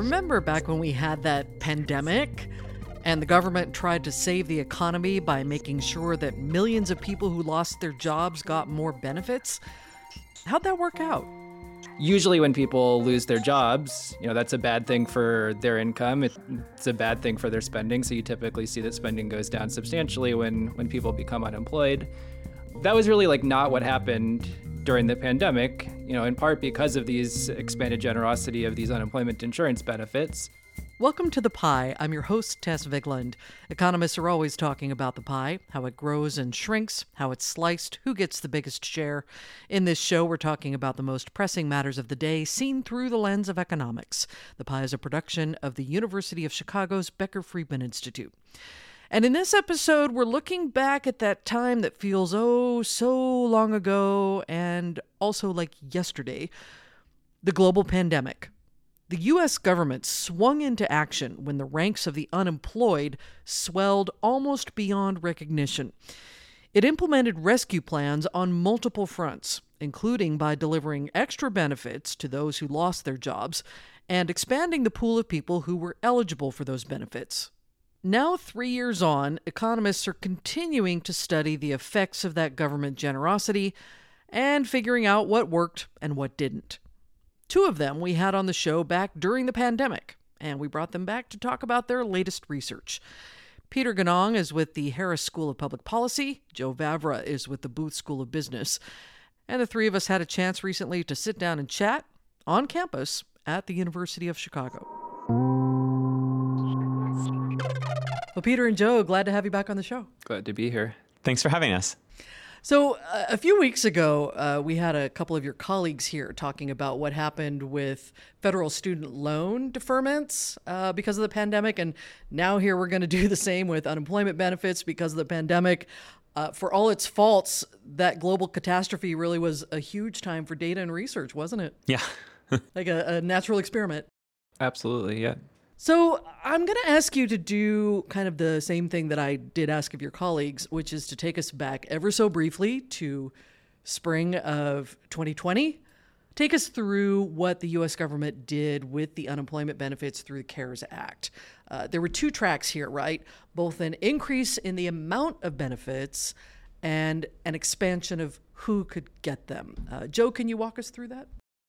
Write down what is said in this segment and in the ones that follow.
Remember back when we had that pandemic and the government tried to save the economy by making sure that millions of people who lost their jobs got more benefits? How'd that work out? Usually, when people lose their jobs, you know, that's a bad thing for their income. It's a bad thing for their spending. So you typically see that spending goes down substantially when, when people become unemployed. That was really like not what happened during the pandemic, you know, in part because of these expanded generosity of these unemployment insurance benefits. Welcome to The Pie. I'm your host, Tess Vigeland. Economists are always talking about the pie, how it grows and shrinks, how it's sliced, who gets the biggest share. In this show, we're talking about the most pressing matters of the day seen through the lens of economics. The Pie is a production of the University of Chicago's Becker Friedman Institute. And in this episode, we're looking back at that time that feels oh so long ago and also like yesterday the global pandemic. The U.S. government swung into action when the ranks of the unemployed swelled almost beyond recognition. It implemented rescue plans on multiple fronts, including by delivering extra benefits to those who lost their jobs and expanding the pool of people who were eligible for those benefits. Now, three years on, economists are continuing to study the effects of that government generosity and figuring out what worked and what didn't. Two of them we had on the show back during the pandemic, and we brought them back to talk about their latest research. Peter Ganong is with the Harris School of Public Policy, Joe Vavra is with the Booth School of Business, and the three of us had a chance recently to sit down and chat on campus at the University of Chicago. Well, Peter and Joe, glad to have you back on the show. Glad to be here. Thanks for having us. So, uh, a few weeks ago, uh, we had a couple of your colleagues here talking about what happened with federal student loan deferments uh, because of the pandemic. And now, here we're going to do the same with unemployment benefits because of the pandemic. Uh, for all its faults, that global catastrophe really was a huge time for data and research, wasn't it? Yeah. like a, a natural experiment. Absolutely, yeah. So I'm going to ask you to do kind of the same thing that I did ask of your colleagues, which is to take us back ever so briefly to spring of 2020. Take us through what the U.S. government did with the unemployment benefits through the CARES Act. Uh, there were two tracks here, right? Both an increase in the amount of benefits and an expansion of who could get them. Uh, Joe, can you walk us through that?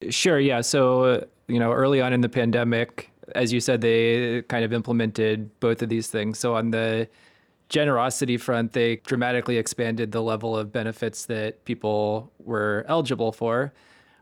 Sure, yeah. So, uh, you know, early on in the pandemic, as you said, they kind of implemented both of these things. So on the generosity front, they dramatically expanded the level of benefits that people were eligible for.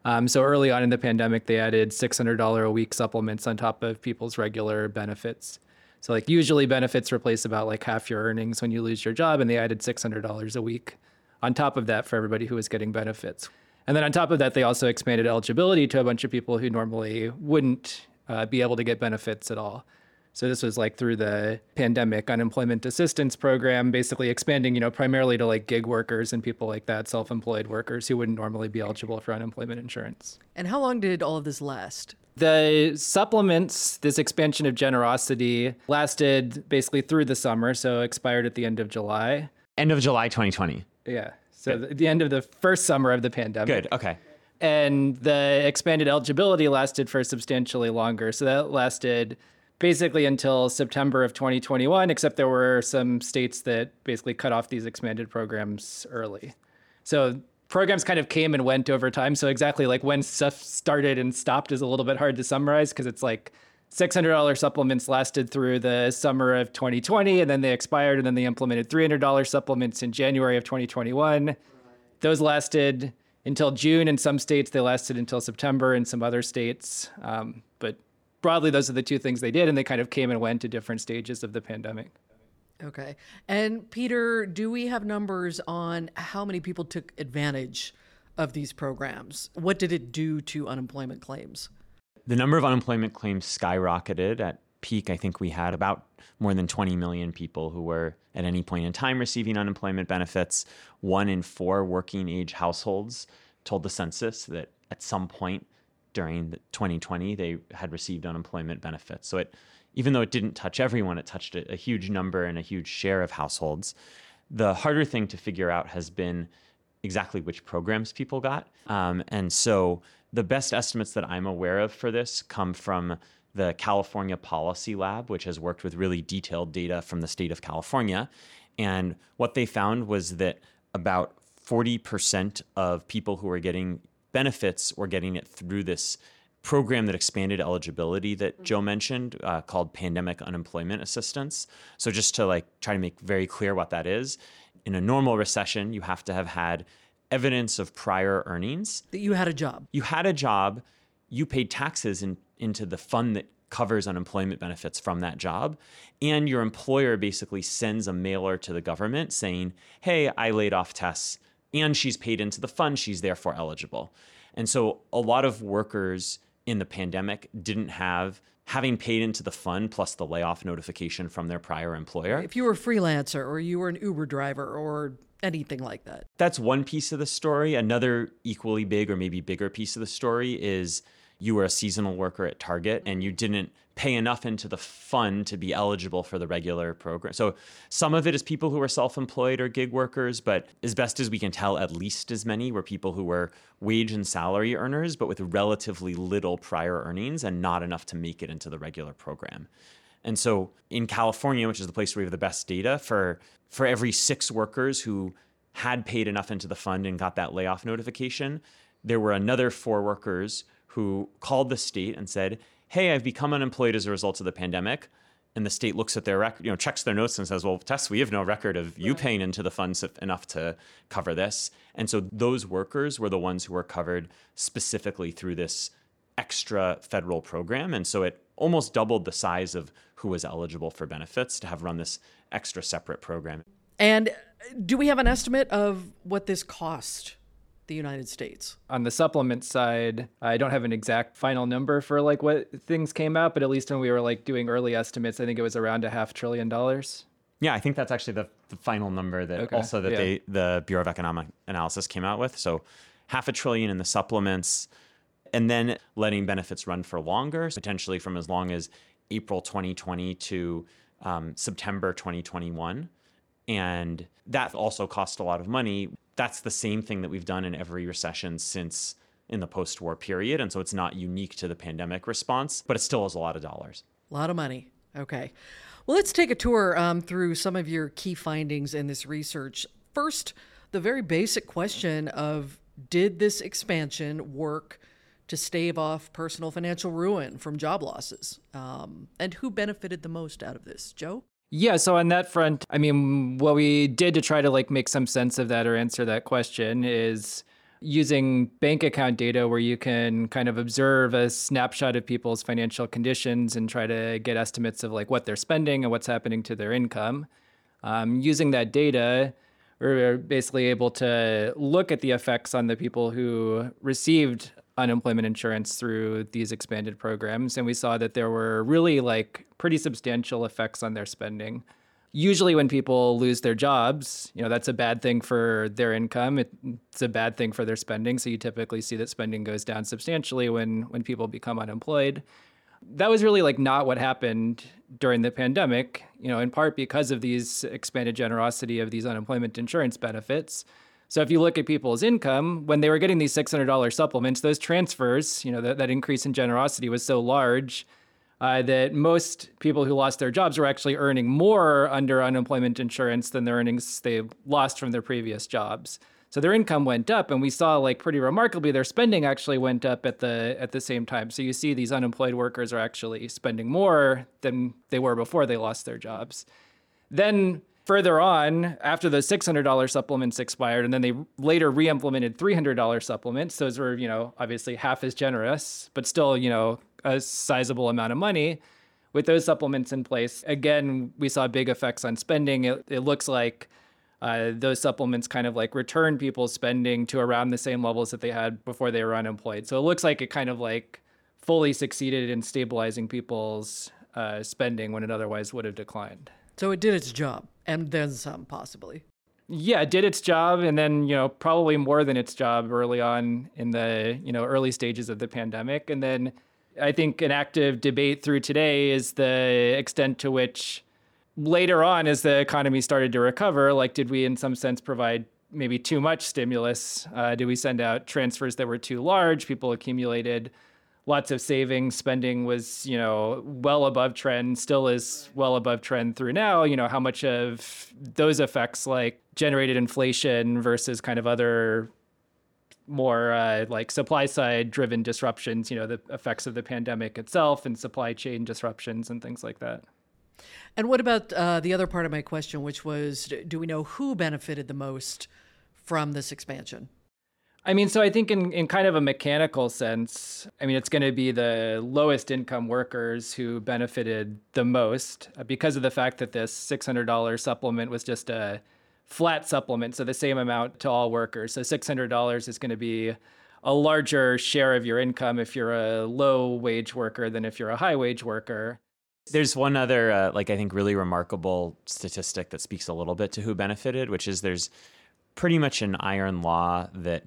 Um, so early on in the pandemic, they added $600 a week supplements on top of people's regular benefits. So like usually benefits replace about like half your earnings when you lose your job, and they added $600 a week on top of that for everybody who was getting benefits. And then on top of that, they also expanded eligibility to a bunch of people who normally wouldn't uh, be able to get benefits at all. So this was like through the pandemic unemployment assistance program, basically expanding, you know, primarily to like gig workers and people like that, self-employed workers who wouldn't normally be eligible for unemployment insurance. And how long did all of this last? The supplements, this expansion of generosity, lasted basically through the summer, so expired at the end of July. End of July 2020. Yeah. So the, the end of the first summer of the pandemic. Good. Okay and the expanded eligibility lasted for substantially longer. So that lasted basically until September of 2021, except there were some states that basically cut off these expanded programs early. So programs kind of came and went over time. So exactly like when stuff started and stopped is a little bit hard to summarize because it's like $600 supplements lasted through the summer of 2020 and then they expired and then they implemented $300 supplements in January of 2021. Those lasted until June. In some states, they lasted until September. In some other states, um, but broadly, those are the two things they did, and they kind of came and went to different stages of the pandemic. Okay. And Peter, do we have numbers on how many people took advantage of these programs? What did it do to unemployment claims? The number of unemployment claims skyrocketed at peak, I think we had about more than 20 million people who were at any point in time receiving unemployment benefits. One in four working age households told the census that at some point during 2020 they had received unemployment benefits. So it, even though it didn't touch everyone, it touched a, a huge number and a huge share of households. The harder thing to figure out has been exactly which programs people got. Um, and so the best estimates that I'm aware of for this come from the California Policy Lab, which has worked with really detailed data from the state of California. And what they found was that about 40% of people who are getting benefits were getting it through this program that expanded eligibility that mm-hmm. Joe mentioned uh, called pandemic unemployment assistance. So just to like try to make very clear what that is, in a normal recession, you have to have had evidence of prior earnings that you had a job. You had a job, you paid taxes in, into the fund that covers unemployment benefits from that job. And your employer basically sends a mailer to the government saying, hey, I laid off Tess and she's paid into the fund, she's therefore eligible. And so a lot of workers in the pandemic didn't have having paid into the fund plus the layoff notification from their prior employer. If you were a freelancer or you were an Uber driver or anything like that. That's one piece of the story. Another equally big or maybe bigger piece of the story is you were a seasonal worker at Target and you didn't pay enough into the fund to be eligible for the regular program. So some of it is people who are self-employed or gig workers, but as best as we can tell, at least as many were people who were wage and salary earners, but with relatively little prior earnings and not enough to make it into the regular program. And so in California, which is the place where we have the best data, for for every six workers who had paid enough into the fund and got that layoff notification, there were another four workers who called the state and said, hey, I've become unemployed as a result of the pandemic. And the state looks at their record, you know, checks their notes and says, well, Tess, we have no record of you right. paying into the funds enough to cover this. And so those workers were the ones who were covered specifically through this extra federal program. And so it almost doubled the size of who was eligible for benefits to have run this extra separate program. And do we have an estimate of what this cost? The United States. On the supplement side, I don't have an exact final number for like what things came out, but at least when we were like doing early estimates, I think it was around a half trillion dollars. Yeah, I think that's actually the, the final number that okay. also that yeah. they the Bureau of Economic Analysis came out with. So half a trillion in the supplements and then letting benefits run for longer, potentially from as long as April 2020 to um, September 2021. And that also cost a lot of money that's the same thing that we've done in every recession since in the post war period. And so it's not unique to the pandemic response, but it still is a lot of dollars. A lot of money. Okay. Well, let's take a tour um, through some of your key findings in this research. First, the very basic question of did this expansion work to stave off personal financial ruin from job losses? Um, and who benefited the most out of this? Joe? Yeah, so on that front, I mean, what we did to try to like make some sense of that or answer that question is using bank account data where you can kind of observe a snapshot of people's financial conditions and try to get estimates of like what they're spending and what's happening to their income. Um, using that data, we're basically able to look at the effects on the people who received unemployment insurance through these expanded programs. And we saw that there were really like pretty substantial effects on their spending. Usually, when people lose their jobs, you know, that's a bad thing for their income. It's a bad thing for their spending. So you typically see that spending goes down substantially when when people become unemployed. That was really like not what happened during the pandemic, you know, in part because of these expanded generosity of these unemployment insurance benefits. So if you look at people's income, when they were getting these $600 supplements, those transfers, you know, that, that increase in generosity was so large uh, that most people who lost their jobs were actually earning more under unemployment insurance than the earnings they lost from their previous jobs. So their income went up, and we saw like pretty remarkably their spending actually went up at the at the same time. So you see these unemployed workers are actually spending more than they were before they lost their jobs. Then further on, after the $600 supplements expired, and then they later re-implemented $300 supplements. Those were, you know, obviously half as generous, but still, you know, a sizable amount of money. With those supplements in place, again, we saw big effects on spending. It, it looks like uh, those supplements kind of like return people's spending to around the same levels that they had before they were unemployed. So it looks like it kind of like fully succeeded in stabilizing people's uh, spending when it otherwise would have declined. So it did its job and then some, possibly. Yeah, it did its job, and then you know probably more than its job early on in the you know early stages of the pandemic, and then I think an active debate through today is the extent to which later on, as the economy started to recover, like did we in some sense provide maybe too much stimulus? Uh, did we send out transfers that were too large? People accumulated lots of savings. Spending was, you know, well above trend, still is well above trend through now. You know, how much of those effects like generated inflation versus kind of other more uh, like supply side driven disruptions, you know, the effects of the pandemic itself and supply chain disruptions and things like that. And what about uh, the other part of my question, which was do we know who benefited the most from this expansion? I mean, so I think in, in kind of a mechanical sense, I mean, it's going to be the lowest income workers who benefited the most uh, because of the fact that this $600 supplement was just a flat supplement, so the same amount to all workers. So $600 is going to be a larger share of your income if you're a low wage worker than if you're a high wage worker. There's one other, uh, like, I think really remarkable statistic that speaks a little bit to who benefited, which is there's pretty much an iron law that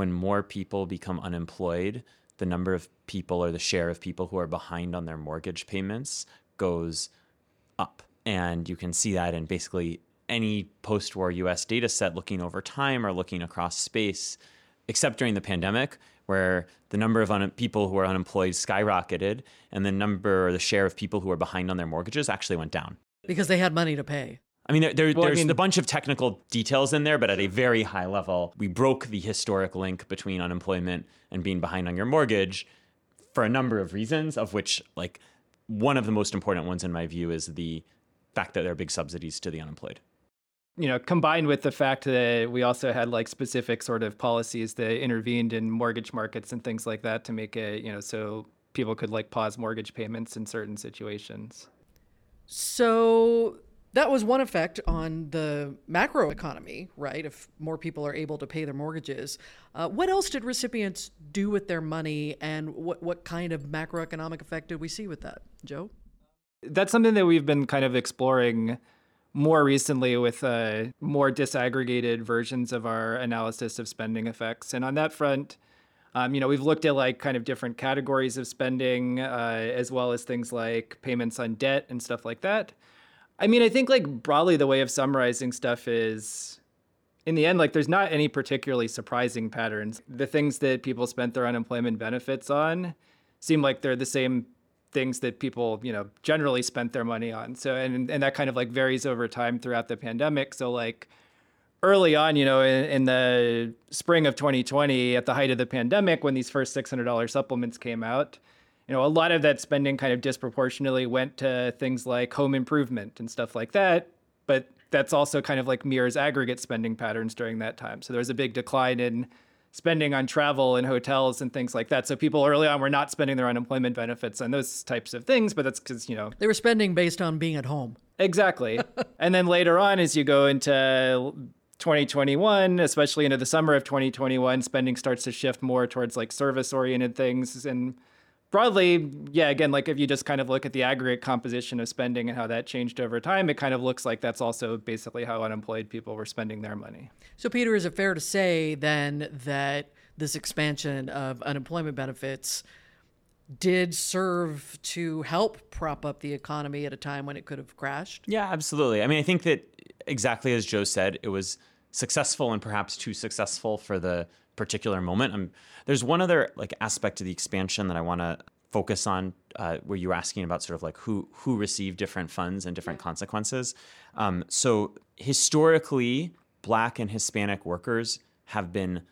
when more people become unemployed, the number of people or the share of people who are behind on their mortgage payments goes up. And you can see that in basically any post war US data set looking over time or looking across space, except during the pandemic, where the number of un- people who are unemployed skyrocketed and the number or the share of people who are behind on their mortgages actually went down. Because they had money to pay. I mean, there, there, well, there's I mean, a bunch of technical details in there, but at a very high level, we broke the historic link between unemployment and being behind on your mortgage for a number of reasons, of which, like, one of the most important ones in my view is the fact that there are big subsidies to the unemployed you know, combined with the fact that we also had like specific sort of policies that intervened in mortgage markets and things like that to make it, you know, so people could like pause mortgage payments in certain situations. So that was one effect on the macro economy, right? If more people are able to pay their mortgages. Uh, what else did recipients do with their money, and what, what kind of macroeconomic effect did we see with that? Joe? That's something that we've been kind of exploring more recently with uh, more disaggregated versions of our analysis of spending effects. And on that front, um, you know, we've looked at like kind of different categories of spending, uh, as well as things like payments on debt and stuff like that. I mean, I think like broadly the way of summarizing stuff is in the end, like there's not any particularly surprising patterns. The things that people spent their unemployment benefits on seem like they're the same things that people you know generally spent their money on so and and that kind of like varies over time throughout the pandemic so like early on you know in, in the spring of 2020 at the height of the pandemic when these first $600 supplements came out you know a lot of that spending kind of disproportionately went to things like home improvement and stuff like that but that's also kind of like mirrors aggregate spending patterns during that time so there was a big decline in spending on travel and hotels and things like that. So people early on were not spending their unemployment benefits on those types of things, but that's because, you know, they were spending based on being at home. Exactly. and then later on, as you go into 2021, especially into the summer of 2021, spending starts to shift more towards like service oriented things and broadly, yeah, again, like if you just kind of look at the aggregate composition of spending and how that changed over time, it kind of looks like that's also basically how unemployed people were spending their money. So, Peter, is it fair to say then that this expansion of unemployment benefits did serve to help prop up the economy at a time when it could have crashed? Yeah, absolutely. I mean, I think that exactly as Joe said, it was successful and perhaps too successful for the particular moment. I'm, there's one other like aspect to the expansion that I want to focus on, uh, where you were asking about sort of like who who received different funds and different consequences. Um, so historically, Black and Hispanic workers have been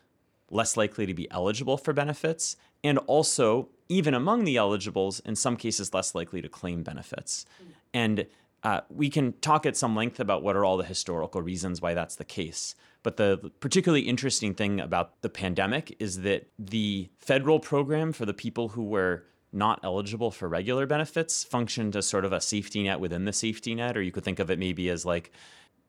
less likely to be eligible for benefits, and also even among the eligibles, in some cases, less likely to claim benefits. And uh, we can talk at some length about what are all the historical reasons why that's the case. But the particularly interesting thing about the pandemic is that the federal program for the people who were not eligible for regular benefits functioned as sort of a safety net within the safety net, or you could think of it maybe as like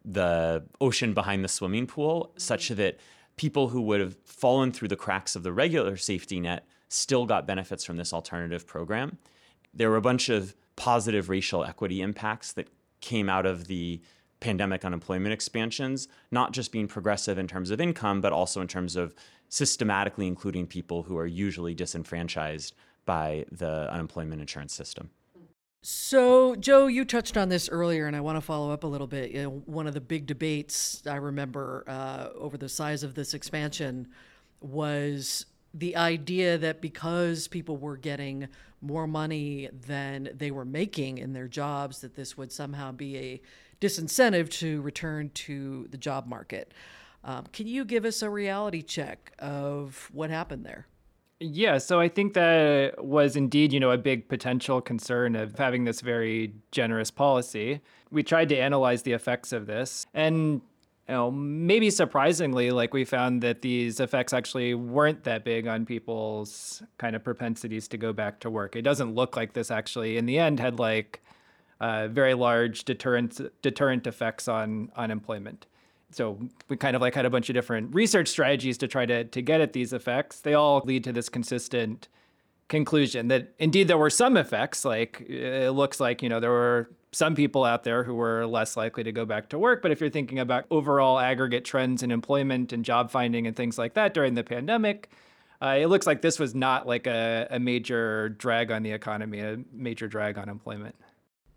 the ocean behind the swimming pool, such mm-hmm. that people who would have fallen through the cracks of the regular safety net still got benefits from this alternative program. There were a bunch of positive racial equity impacts that came out of the pandemic unemployment expansions, not just being progressive in terms of income, but also in terms of systematically including people who are usually disenfranchised by the unemployment insurance system. So, Joe, you touched on this earlier, and I want to follow up a little bit. You know, one of the big debates I remember uh, over the size of this expansion was the idea that because people were getting more money than they were making in their jobs, that this would somehow be a disincentive to return to the job market. Um, can you give us a reality check of what happened there? Yeah, so I think that was indeed, you know, a big potential concern of having this very generous policy. We tried to analyze the effects of this, and you know, maybe surprisingly, like we found that these effects actually weren't that big on people's kind of propensities to go back to work. It doesn't look like this actually, in the end, had like uh, very large deterrent deterrent effects on unemployment so we kind of like had a bunch of different research strategies to try to to get at these effects. They all lead to this consistent conclusion that indeed there were some effects. Like it looks like you know there were some people out there who were less likely to go back to work. But if you're thinking about overall aggregate trends in employment and job finding and things like that during the pandemic, uh, it looks like this was not like a, a major drag on the economy, a major drag on employment.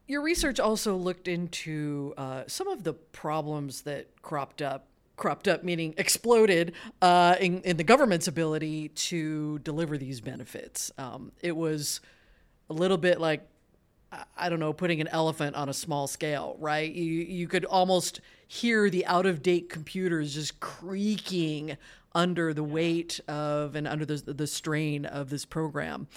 Your research also looked into uh, some of the problems that cropped up cropped up, meaning exploded uh, in, in, the government's ability to deliver these benefits. Um, it was a little bit like, I don't know, putting an elephant on a small scale, right? You, you could almost hear the out of date computers just creaking under the weight of and under the, the strain of this program.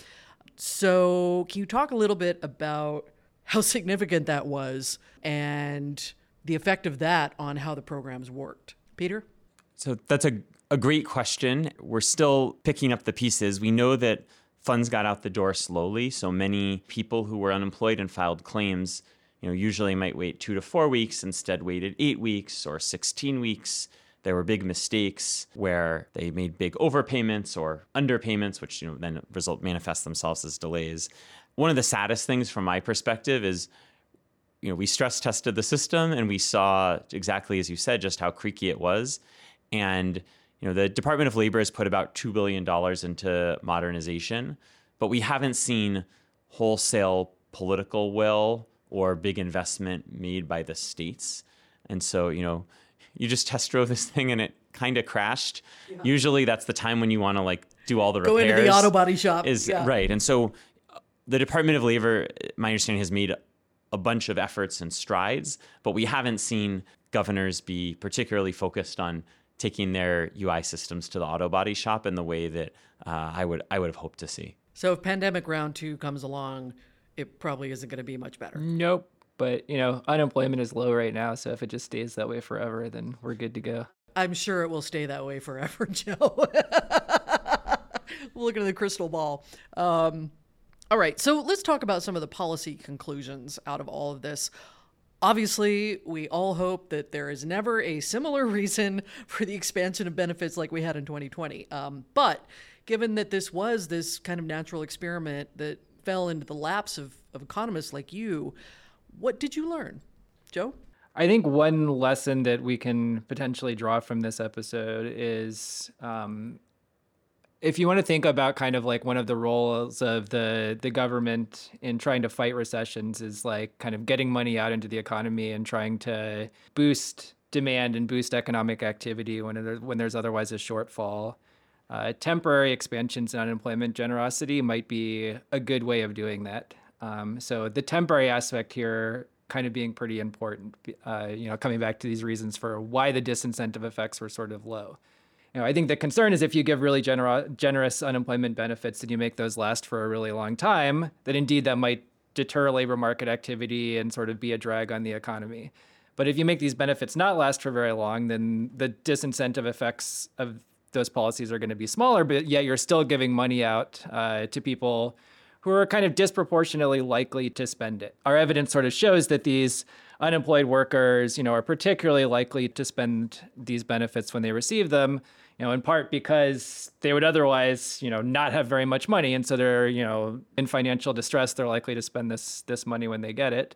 So, can you talk a little bit about how significant that was and the effect of that on how the programs worked. Peter? So that's a, a great question. We're still picking up the pieces. We know that funds got out the door slowly. So many people who were unemployed and filed claims, you know, usually might wait two to four weeks, instead waited eight weeks or 16 weeks. There were big mistakes where they made big overpayments or underpayments, which you know then result manifest themselves as delays one of the saddest things from my perspective is you know we stress tested the system and we saw exactly as you said just how creaky it was. And you know the department of labor has put about $2 billion into modernization but we haven't seen wholesale political will or big investment made by the states. And so you know you just test drove this thing and it kind of crashed. Yeah. usually that's the time when you want to like do all the repairs go into the auto body shop. is yeah. right. And so the Department of Labor, my understanding, has made a bunch of efforts and strides, but we haven't seen governors be particularly focused on taking their UI systems to the auto body shop in the way that uh, I would I would have hoped to see. So if pandemic round two comes along, it probably isn't going to be much better. Nope. But you know, unemployment is low right now, so if it just stays that way forever, then we're good to go. I'm sure it will stay that way forever, Joe. Looking at the crystal ball. Um, all right, so let's talk about some of the policy conclusions out of all of this. Obviously, we all hope that there is never a similar reason for the expansion of benefits like we had in 2020. Um, but given that this was this kind of natural experiment that fell into the laps of, of economists like you, what did you learn? Joe? I think one lesson that we can potentially draw from this episode is um, if you want to think about kind of like one of the roles of the the government in trying to fight recessions is like kind of getting money out into the economy and trying to boost demand and boost economic activity when there, when there's otherwise a shortfall. Uh, temporary expansions in unemployment generosity might be a good way of doing that. Um, so the temporary aspect here kind of being pretty important. Uh, you know, coming back to these reasons for why the disincentive effects were sort of low know, I think the concern is if you give really gener- generous unemployment benefits and you make those last for a really long time, that indeed that might deter labor market activity and sort of be a drag on the economy. But if you make these benefits not last for very long, then the disincentive effects of those policies are going to be smaller, but yet you're still giving money out uh, to people who are kind of disproportionately likely to spend it. Our evidence sort of shows that these unemployed workers, you know, are particularly likely to spend these benefits when they receive them you know, in part because they would otherwise, you know, not have very much money, and so they're, you know, in financial distress. They're likely to spend this this money when they get it.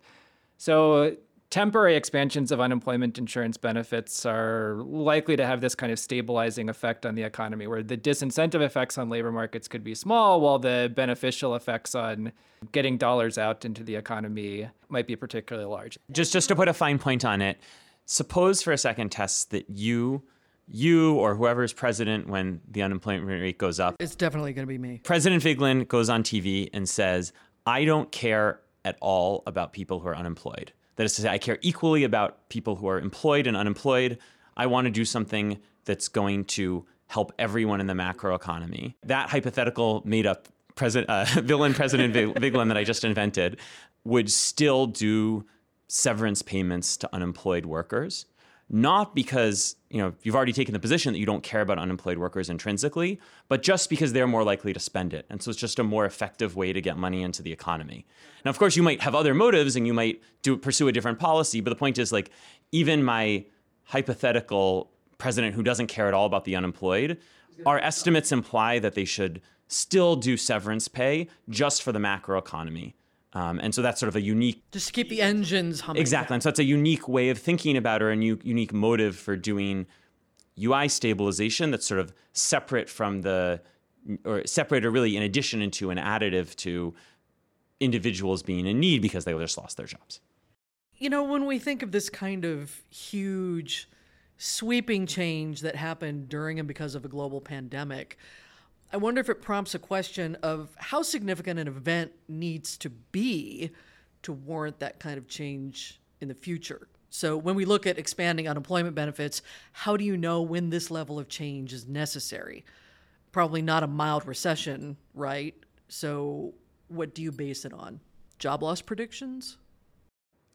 So temporary expansions of unemployment insurance benefits are likely to have this kind of stabilizing effect on the economy, where the disincentive effects on labor markets could be small, while the beneficial effects on getting dollars out into the economy might be particularly large. Just just to put a fine point on it, suppose for a second, Tess, that you you or whoever is president when the unemployment rate goes up. It's definitely going to be me. President Vigeland goes on TV and says, I don't care at all about people who are unemployed. That is to say, I care equally about people who are employed and unemployed. I want to do something that's going to help everyone in the macroeconomy. That hypothetical made up president, uh, villain President Vigeland that I just invented would still do severance payments to unemployed workers not because you know you've already taken the position that you don't care about unemployed workers intrinsically, but just because they're more likely to spend it. And so it's just a more effective way to get money into the economy. Now, of course, you might have other motives and you might do pursue a different policy, but the point is like even my hypothetical president who doesn't care at all about the unemployed, our estimates imply that they should still do severance pay just for the macroeconomy. Um, and so that's sort of a unique. Just to keep the engines humming. Exactly. And so it's a unique way of thinking about or a new, unique motive for doing UI stabilization that's sort of separate from the, or separate or really in addition into an additive to individuals being in need because they just lost their jobs. You know, when we think of this kind of huge, sweeping change that happened during and because of a global pandemic, I wonder if it prompts a question of how significant an event needs to be to warrant that kind of change in the future. So, when we look at expanding unemployment benefits, how do you know when this level of change is necessary? Probably not a mild recession, right? So, what do you base it on? Job loss predictions?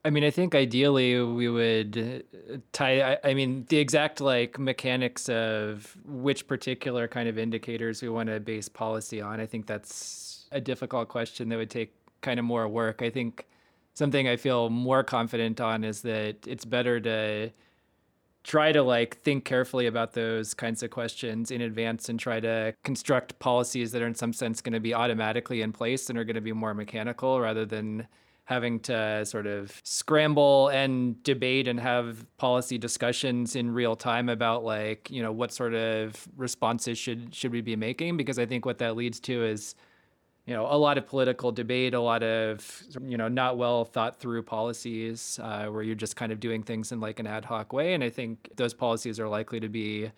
I mean, I think ideally we would uh, tie. I, I, mean, the exact like mechanics of which particular kind of indicators we want to base policy on. I think that's a difficult question that would take kind of more work. I think something I feel more confident on is that it's better to try to like think carefully about those kinds of questions in advance and try to construct policies that are in some sense going to be automatically in place and are going to be more mechanical rather than having to sort of scramble and debate and have policy discussions in real time about like you know what sort of responses should should we be making? Because i think what that leads to is you know a lot of political debate a lot of you know not well thought through policies uh, where you're just kind of doing things in like an ad hoc way. And i think those policies are likely to be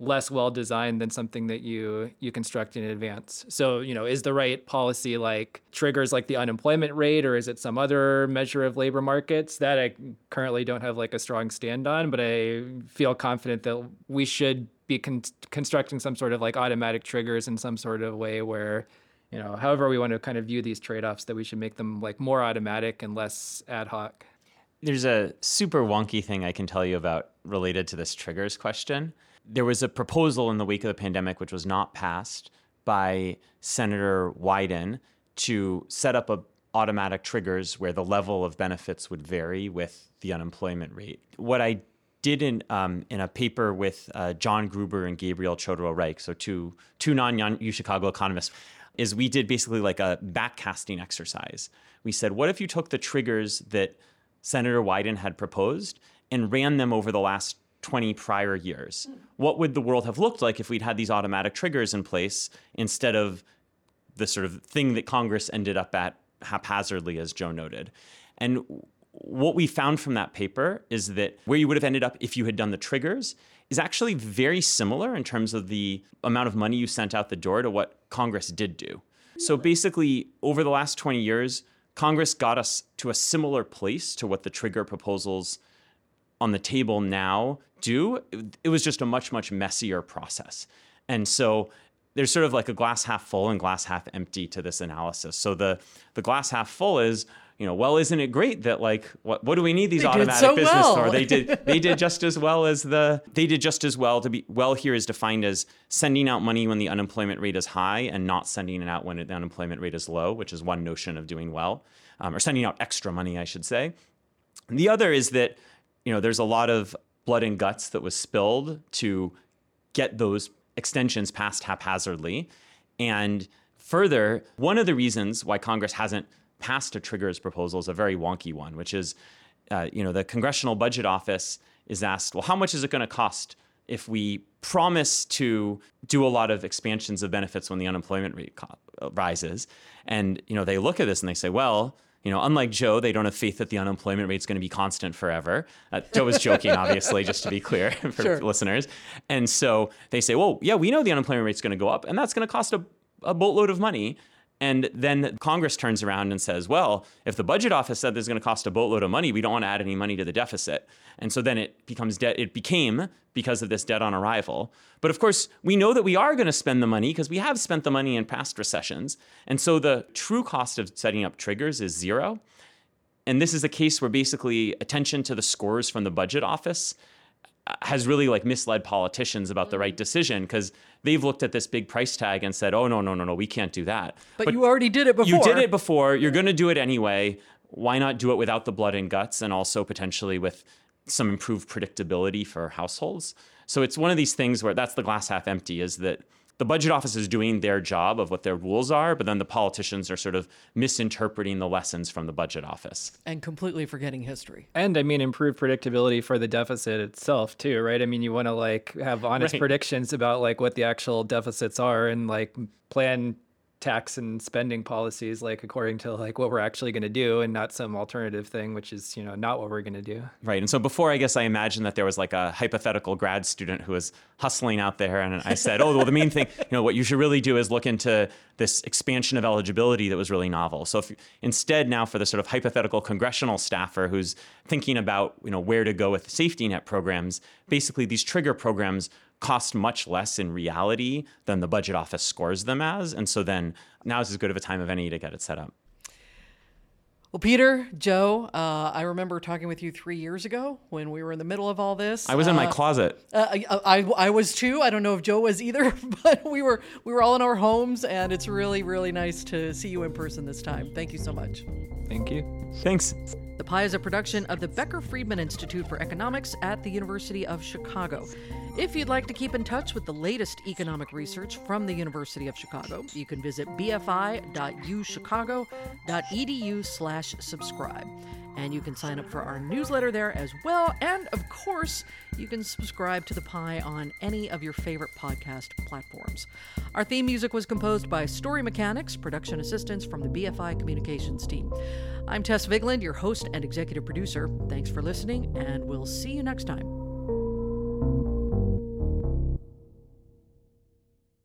less well designed than something that you you construct in advance. So, you know, is the right policy like triggers like the unemployment rate or is it some other measure of labor markets that I currently don't have like a strong stand on, but I feel confident that we should be con- constructing some sort of like automatic triggers in some sort of way where you know, however we want to kind of view these trade-offs that we should make them like more automatic and less ad hoc. There's a super wonky thing I can tell you about related to this triggers question there was a proposal in the wake of the pandemic, which was not passed by Senator Wyden, to set up a automatic triggers where the level of benefits would vary with the unemployment rate. What I did in um, in a paper with uh, John Gruber and Gabriel Chodorow Reich, so two two non U Chicago economists, is we did basically like a backcasting exercise. We said, what if you took the triggers that Senator Wyden had proposed and ran them over the last 20 prior years. What would the world have looked like if we'd had these automatic triggers in place instead of the sort of thing that Congress ended up at haphazardly, as Joe noted? And what we found from that paper is that where you would have ended up if you had done the triggers is actually very similar in terms of the amount of money you sent out the door to what Congress did do. So basically, over the last 20 years, Congress got us to a similar place to what the trigger proposals on the table now do, it was just a much, much messier process. And so there's sort of like a glass half full and glass half empty to this analysis. So the the glass half full is, you know, well, isn't it great that like what what do we need these they automatic so business well. for? They did they did just as well as the they did just as well to be well here is defined as sending out money when the unemployment rate is high and not sending it out when the unemployment rate is low, which is one notion of doing well, um, or sending out extra money, I should say. And the other is that you know there's a lot of blood and guts that was spilled to get those extensions passed haphazardly. And further, one of the reasons why Congress hasn't passed a triggers proposal is a very wonky one, which is, uh, you know, the Congressional Budget Office is asked, well, how much is it going to cost if we promise to do a lot of expansions of benefits when the unemployment rate co- rises? And you know, they look at this and they say, well, You know, unlike Joe, they don't have faith that the unemployment rate is going to be constant forever. Uh, Joe was joking, obviously, just to be clear for Sure. listeners. And so they say, well, yeah, we know the unemployment rate is going to go up, and that's going to cost a, a boatload of money. And then Congress turns around and says, well, if the budget office said this is going to cost a boatload of money, we don't want to add any money to the deficit. And so then it becomes debt. It became because of this debt on arrival. But of course, we know that we are going to spend the money because we have spent the money in past recessions. And so the true cost of setting up triggers is zero. And this is a case where basically attention to the scores from the budget office uh, has really like misled politicians about the right decision because they've looked at this big price tag and said, "Oh no, no, no, no, we can't do that." But, you already did it before. You did it before. You're going to do it anyway. Why not do it without the blood and guts and also potentially with some improved predictability for households? So it's one of these things where that's the glass half empty is that the budget office is doing their job of what their rules are, but then the politicians are sort of misinterpreting the lessons from the budget office. And completely forgetting history. And I mean, improved predictability for the deficit itself too, right? I mean, you want to like have honest Right. predictions about like what the actual deficits are and like plan tax and spending policies like according to like what we're actually going to do and not some alternative thing which is you know not what we're going to do Right. And so before, I guess I imagined that there was like a hypothetical grad student who was hustling out there. And I said, oh, well, the main thing, you know, what you should really do is look into this expansion of eligibility that was really novel. So if instead now for the sort of hypothetical congressional staffer who's thinking about, you know, where to go with safety net programs, basically these trigger programs cost much less in reality than the budget office scores them as. And so then now is as good of a time of any to get it set up. Well, Peter, Joe, uh, I remember talking with you three years ago when we were in the middle of all this. I was in my Uh, closet. Uh, I, I, I was too. I don't know if Joe was either, but we were we were all in our homes, and it's really really nice to see you in person this time. Thank you so much. thank you Thanks. The Pie is a production of the Becker Friedman Institute for Economics at the University of Chicago. If you'd like to keep in touch with the latest economic research from the University of Chicago, you can visit bfi.uchicago.edu slash subscribe. And you can sign up for our newsletter there as well. And of course, you can subscribe to The Pie on any of your favorite podcast platforms. Our theme music was composed by Story Mechanics, production assistance from the BFI Communications team. I'm Tess Vigeland, your host and executive producer. Thanks for listening, and we'll see you next time.